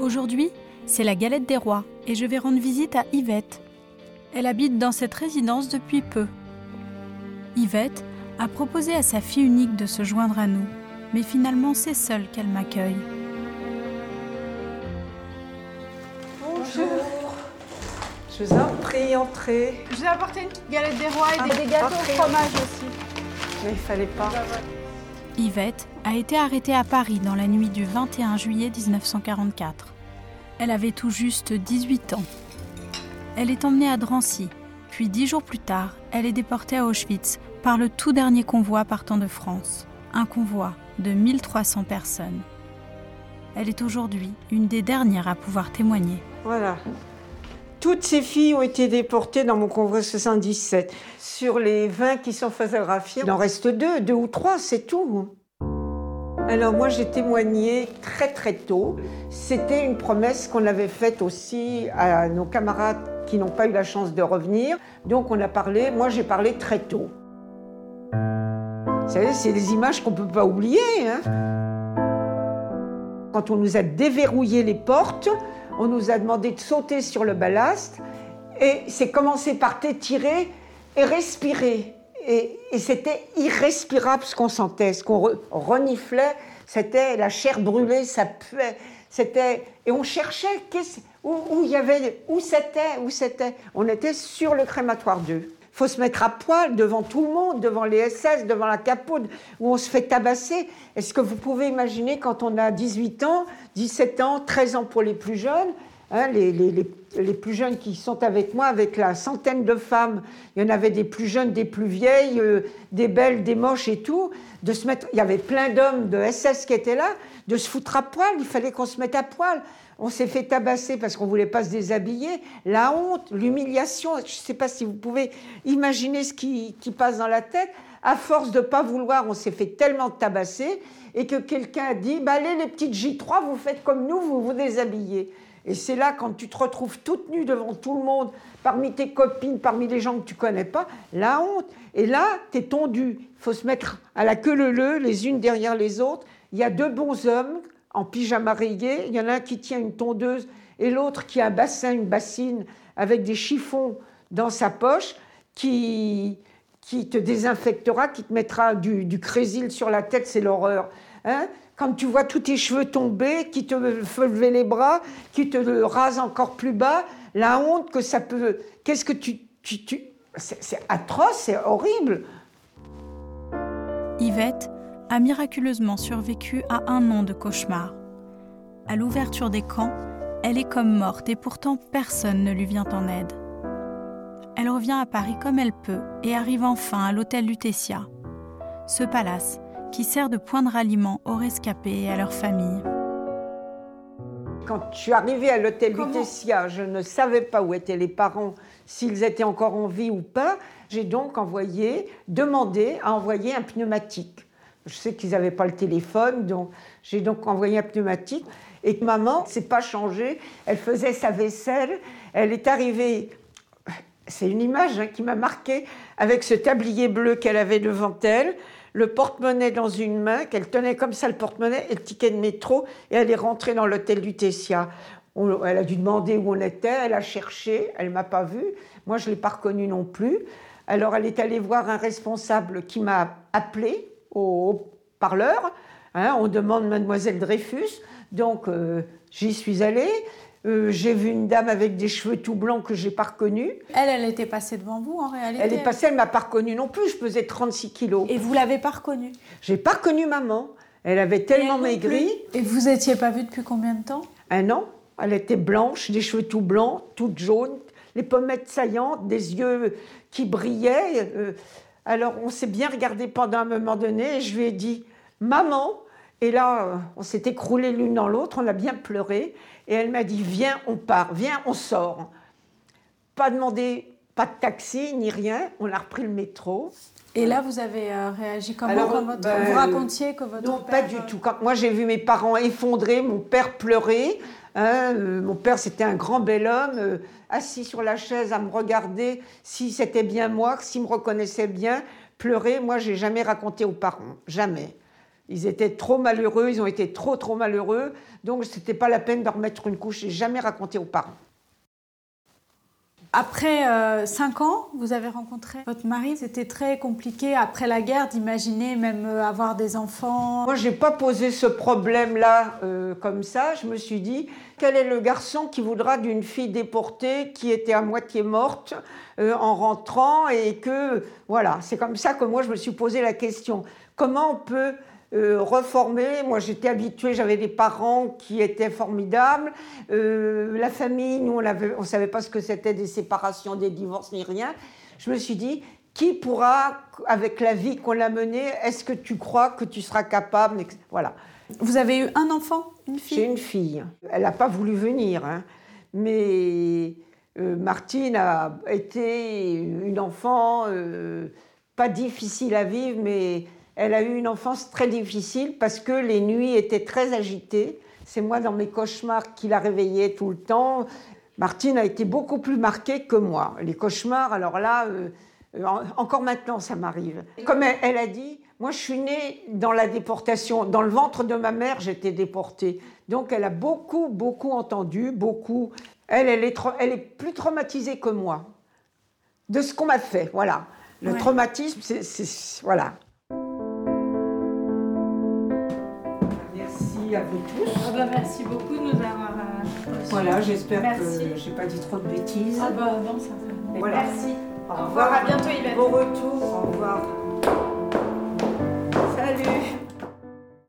Aujourd'hui, c'est la galette des rois et je vais rendre visite à Yvette. Elle habite dans cette résidence depuis peu. Yvette a proposé à sa fille unique de se joindre à nous, mais finalement c'est seule qu'elle m'accueille. Bonjour. Je vous en prie, entrez. Je vous ai apporté une petite galette des rois et Ah, des, des gâteaux au fromage aussi. Mais il fallait pas. Yvette a été arrêtée à Paris dans la nuit du 21 juillet 1944. Elle avait tout juste 18 ans. Elle est emmenée à Drancy, puis dix jours plus tard, elle est déportée à Auschwitz par le tout dernier convoi partant de France, un convoi de 1300 personnes. Elle est aujourd'hui une des dernières à pouvoir témoigner. Voilà. Toutes ces filles ont été déportées dans mon convoi 77. Sur les 20 qui sont photographiées, il en reste deux, deux ou trois, c'est tout. Alors moi j'ai témoigné très très tôt. C'était une promesse qu'on avait faite aussi à nos camarades qui n'ont pas eu la chance de revenir. Donc on a parlé, moi j'ai parlé très tôt. Vous savez, c'est des images qu'on ne peut pas oublier. hein. Quand on nous a déverrouillé les portes, on nous a demandé de sauter sur le ballast et c'est commencé par t'étirer et respirer. Et, c'était irrespirable ce qu'on sentait, ce qu'on re- reniflait, c'était la chair brûlée, ça puait. C'était et on cherchait où, y avait où c'était où c'était. On était sur le crématoire 2. Faut se mettre à poil devant tout le monde, devant les SS, devant la capoude, où on se fait tabasser. Est-ce que vous pouvez imaginer quand on a 18 ans, 17 ans, 13 ans pour les plus jeunes, hein, les, les- les- les plus jeunes qui sont avec moi, avec la centaine de femmes, il y en avait des plus jeunes, des plus vieilles, euh, des belles, des moches et tout, de se mettre, il y avait plein d'hommes de SS qui étaient là, de se foutre à poil, il fallait qu'on se mette à poil. On s'est fait tabasser parce qu'on voulait pas se déshabiller. La honte, l'humiliation, je ne sais pas si vous pouvez imaginer ce qui, passe dans la tête. À force de pas vouloir, on s'est fait tellement tabasser et que quelqu'un a dit bah, Allez, les petites J3, vous faites comme nous, vous vous déshabillez. Et c'est là, quand tu te retrouves toute nue devant tout le monde, parmi tes copines, parmi les gens que tu connais pas, la honte. Et là, tu es tondu. Il faut se mettre à la queue leu les unes derrière les autres. Il y a deux bons hommes en pyjama rayé. Il y en a un qui tient une tondeuse et l'autre qui a un bassin, une bassine avec des chiffons dans sa poche qui, qui te désinfectera, qui te mettra du, du crésil sur la tête, c'est l'horreur. Hein Quand tu vois tous tes cheveux tomber, qui te fait lever les bras, qui te le rase encore plus bas, la honte que ça peut. Qu'est-ce que tu. tu, tu... C'est atroce, c'est horrible. Yvette a miraculeusement survécu à un an de cauchemar. À l'ouverture des camps, elle est comme morte et pourtant personne ne lui vient en aide. Elle revient à Paris comme elle peut et arrive enfin à l'hôtel Lutetia, ce palace qui sert de point de ralliement aux rescapés et à leurs familles. Quand je suis arrivée à l'hôtel Lutetia, je ne savais pas où étaient les parents, s'ils étaient encore en vie ou pas. J'ai donc envoyé, demandé à envoyer un pneumatique. Je sais qu'ils n'avaient pas le téléphone, donc j'ai donc envoyé un pneumatique. Et maman, c'est pas changé. Elle faisait sa vaisselle. Elle est arrivée. C'est une image hein, qui m'a marquée avec ce tablier bleu qu'elle avait devant elle, le porte-monnaie dans une main, qu'elle tenait comme ça le porte-monnaie et le ticket de métro, et elle est rentrée dans l'hôtel du Tessia. Elle a dû demander où on était, elle a cherché, elle m'a pas vue. Moi, je l'ai pas reconnue non plus. Alors, elle est allée voir un responsable qui m'a appelé au parleur. Hein, on demande Mademoiselle Dreyfus. Donc, euh, j'y suis allée. Euh, j'ai vu une dame avec des cheveux tout blancs que j'ai pas reconnue. Elle, elle était passée devant vous en réalité? Elle est passée, elle m'a pas reconnue non plus. Je pesais 36 kilos. Et vous l'avez pas reconnue? J'ai pas reconnu maman. Elle avait tellement Et elle non maigri. Et vous étiez pas vue depuis combien de temps? Un an. Elle était blanche, des cheveux tout blancs, toute jaune, les pommettes saillantes, des yeux qui brillaient. Euh, alors on s'est bien regardé pendant un moment donné et je lui ai dit Maman Et là, on s'est écroulés l'une dans l'autre, on a bien pleuré. Et elle m'a dit Viens, on part, viens, on sort. Pas demandé, pas de taxi ni rien. On a repris le métro. Et là, vous avez euh, réagi comment Alors, quand votre- ben, Vous racontiez que votre Non, père, pas du euh, tout. Quand moi j'ai vu mes parents effondrés, mon père pleurer. Hein, euh, mon père c'était un grand bel homme, euh, assis sur la chaise à me regarder si c'était bien moi, s'il me reconnaissait bien, pleurer. Moi j'ai jamais raconté aux parents, jamais. Ils étaient trop malheureux, ils ont été trop, trop malheureux. Donc, c'était pas la peine de remettre une couche. J'ai jamais raconté aux parents. Après euh, cinq ans, vous avez rencontré votre mari. C'était très compliqué après la guerre d'imaginer même euh, avoir des enfants. Moi, j'ai pas posé ce problème-là euh, comme ça. Je me suis dit, quel est le garçon qui voudra d'une fille déportée qui était à moitié morte en rentrant et que voilà, c'est comme ça que moi je me suis posé la question. Comment on peut euh, reformer. Moi, j'étais habituée, j'avais des parents qui étaient formidables. Euh, la famille, nous, on ne savait pas ce que c'était des séparations, des divorces, ni rien. Je me suis dit, qui pourra, avec la vie qu'on a menée, est-ce que tu crois que tu seras capable Voilà. Vous avez eu un enfant, une fille? J'ai une fille. Elle n'a pas voulu venir, hein. mais euh, Martine a été une enfant pas difficile à vivre, mais elle a eu une enfance très difficile parce que les nuits étaient très agitées. C'est moi dans mes cauchemars qui la réveillais tout le temps. Martine a été beaucoup plus marquée que moi. Les cauchemars, alors là, euh, encore maintenant, ça m'arrive. Comme elle, a dit, moi je suis née dans la déportation. Dans le ventre de ma mère, j'étais déportée. Donc elle a beaucoup, beaucoup entendu, beaucoup. Elle, elle est, elle est plus traumatisée que moi de ce qu'on m'a fait. Voilà. Le traumatisme, c'est. Voilà. À vous tous. Ah bah, merci beaucoup de nous avoir euh, Voilà, j'espère que j'ai pas dit trop de bêtises. Ah bah non, ça va. Merci. Au, revoir. À bientôt, Yvette. Bon retour. Au revoir. Salut.